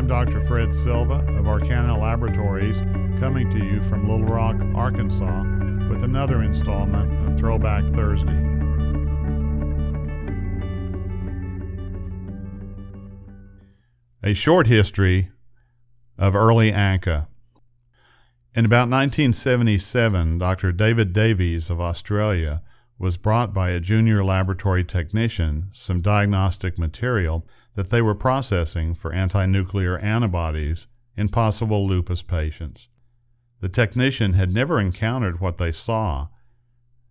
I'm Dr. Fred Silva of Arkana Laboratories, coming to you from Little Rock, Arkansas, with another installment of Throwback Thursday. A short history of early ANCA. In about 1977, Dr. David Davies of Australia was brought by a junior laboratory technician some diagnostic material that they were processing for anti nuclear antibodies in possible lupus patients. The technician had never encountered what they saw,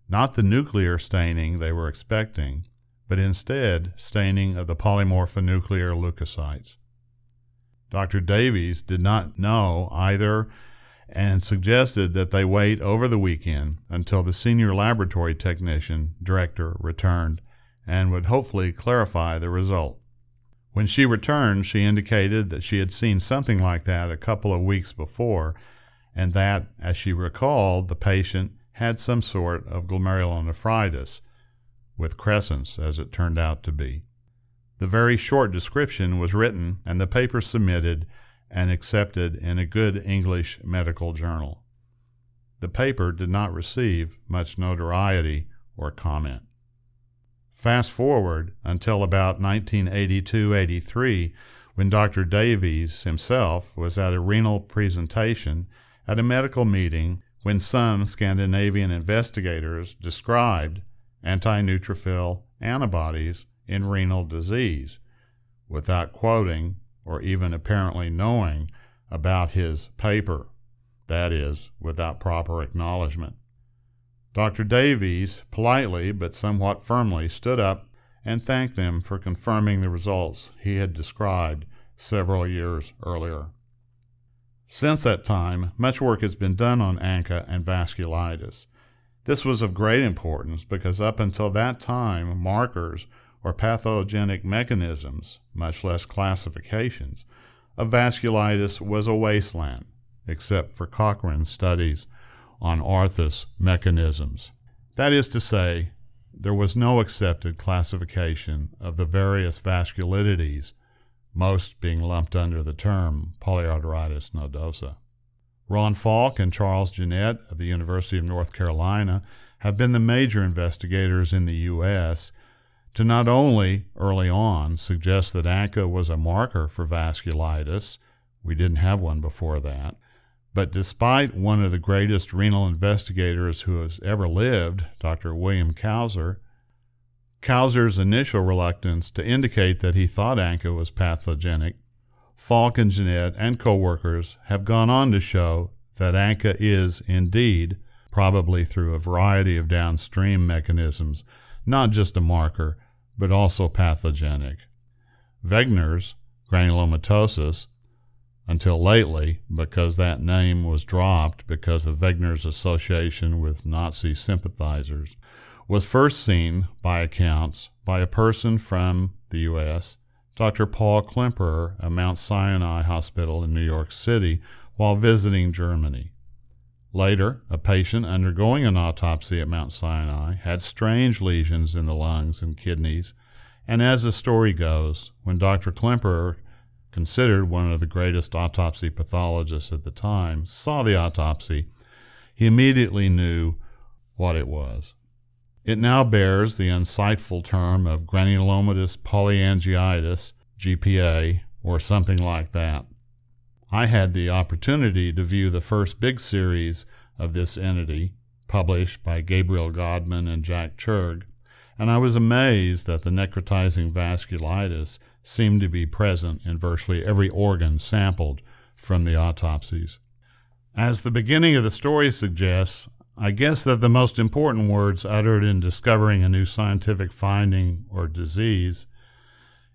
not the nuclear staining they were expecting, but instead staining of the polymorphonuclear leukocytes. Dr. Davies did not know either and suggested that they wait over the weekend until the senior laboratory technician director returned and would hopefully clarify the result. When she returned, she indicated that she had seen something like that a couple of weeks before, and that, as she recalled, the patient had some sort of glomerulonephritis, with crescents, as it turned out to be. The very short description was written and the paper submitted and accepted in a good English medical journal. The paper did not receive much notoriety or comment. Fast forward until about 1982 83, when Dr. Davies himself was at a renal presentation at a medical meeting when some Scandinavian investigators described anti neutrophil antibodies in renal disease without quoting or even apparently knowing about his paper, that is, without proper acknowledgement. Dr. Davies politely but somewhat firmly stood up and thanked them for confirming the results he had described several years earlier. Since that time, much work has been done on ANCA and vasculitis. This was of great importance because up until that time, markers or pathogenic mechanisms, much less classifications, of vasculitis was a wasteland, except for Cochrane's studies on Arthus mechanisms. That is to say, there was no accepted classification of the various vasculitides, most being lumped under the term polyarteritis nodosa. Ron Falk and Charles Jennette of the University of North Carolina have been the major investigators in the U.S to not only early on suggest that ANCA was a marker for vasculitis, we didn't have one before that, but despite one of the greatest renal investigators who has ever lived, Dr. William Couser, Couser's initial reluctance to indicate that he thought ANCA was pathogenic, Falk and Jennette and co-workers have gone on to show that ANCA is indeed, probably through a variety of downstream mechanisms, not just a marker, but also pathogenic. Wegener's granulomatosis, until lately, because that name was dropped because of Wegener's association with Nazi sympathizers, was first seen by accounts by a person from the U.S., Dr. Paul Klemperer at Mount Sinai Hospital in New York City while visiting Germany. Later, a patient undergoing an autopsy at Mount Sinai had strange lesions in the lungs and kidneys, and as the story goes, when Dr. Klemperer, considered one of the greatest autopsy pathologists at the time, saw the autopsy, he immediately knew what it was. It now bears the unsightful term of granulomatous polyangiitis, GPA, or something like that. I had the opportunity to view the first big series of this entity, published by Gabriel Godman and Jack Churg, and I was amazed that the necrotizing vasculitis seemed to be present in virtually every organ sampled from the autopsies. As the beginning of the story suggests, I guess that the most important words uttered in discovering a new scientific finding or disease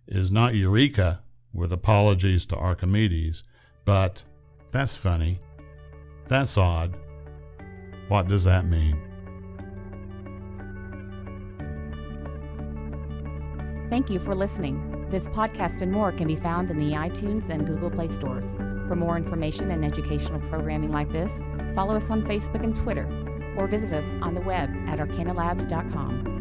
is not eureka, with apologies to Archimedes, but that's funny. That's odd. What does that mean? Thank you for listening. This podcast and more can be found in the iTunes and Google Play stores. For more information and educational programming like this, follow us on Facebook and Twitter, or visit us on the web at arkanalabs.com.